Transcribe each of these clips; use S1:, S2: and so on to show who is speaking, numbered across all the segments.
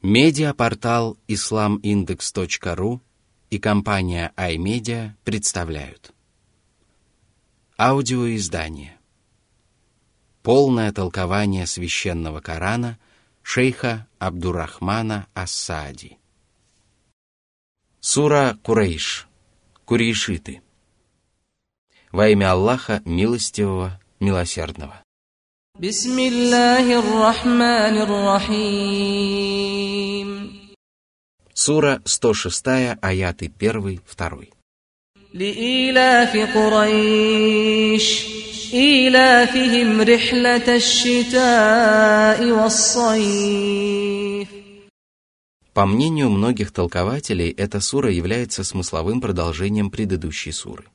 S1: Медиапортал islamindex.ru и компания iMedia представляют. Аудиоиздание. Полное толкование священного Корана шейха Абдурахмана Ассади. Сура Курейш. Курейшиты. Во имя Аллаха Милостивого, Милосердного
S2: بسم الله الرحمن الرحيم
S1: Сура 106, аяты 1, 2.
S2: لإيلاف قريش إيلافهم رحلة الشتاء والصيف
S1: По мнению многих толкователей, эта сура является смысловым продолжением предыдущей суры.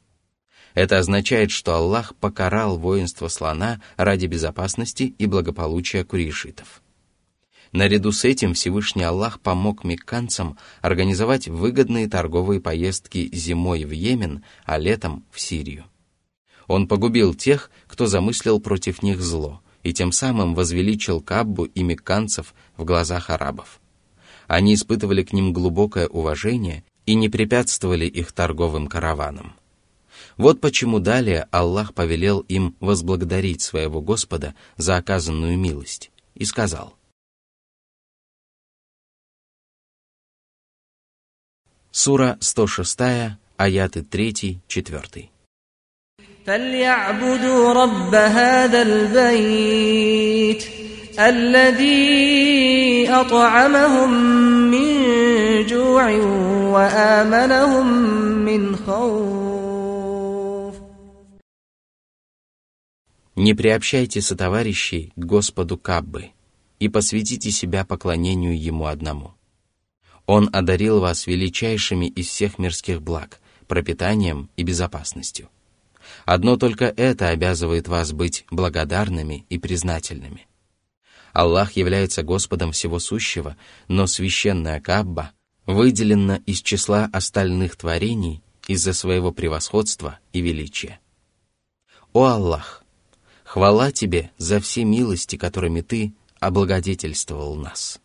S1: это означает, что Аллах покарал воинство слона ради безопасности и благополучия курейшитов. Наряду с этим Всевышний Аллах помог мекканцам организовать выгодные торговые поездки зимой в Йемен, а летом в Сирию. Он погубил тех, кто замыслил против них зло, и тем самым возвеличил Каббу и мекканцев в глазах арабов. Они испытывали к ним глубокое уважение и не препятствовали их торговым караванам. Вот почему далее Аллах повелел им возблагодарить своего Господа за оказанную милость и сказал. Сура 106, аяты 3-4.
S2: فليعبدوا رب هذا البيت الذي أطعمهم من جوع وآمنهم من خوف
S1: Не приобщайте сотоварищей к Господу Каббы и посвятите себя поклонению Ему одному. Он одарил вас величайшими из всех мирских благ, пропитанием и безопасностью. Одно только это обязывает вас быть благодарными и признательными. Аллах является Господом всего сущего, но священная Кабба выделена из числа остальных творений из-за своего превосходства и величия. О Аллах! Хвала Тебе за все милости, которыми Ты облагодетельствовал нас.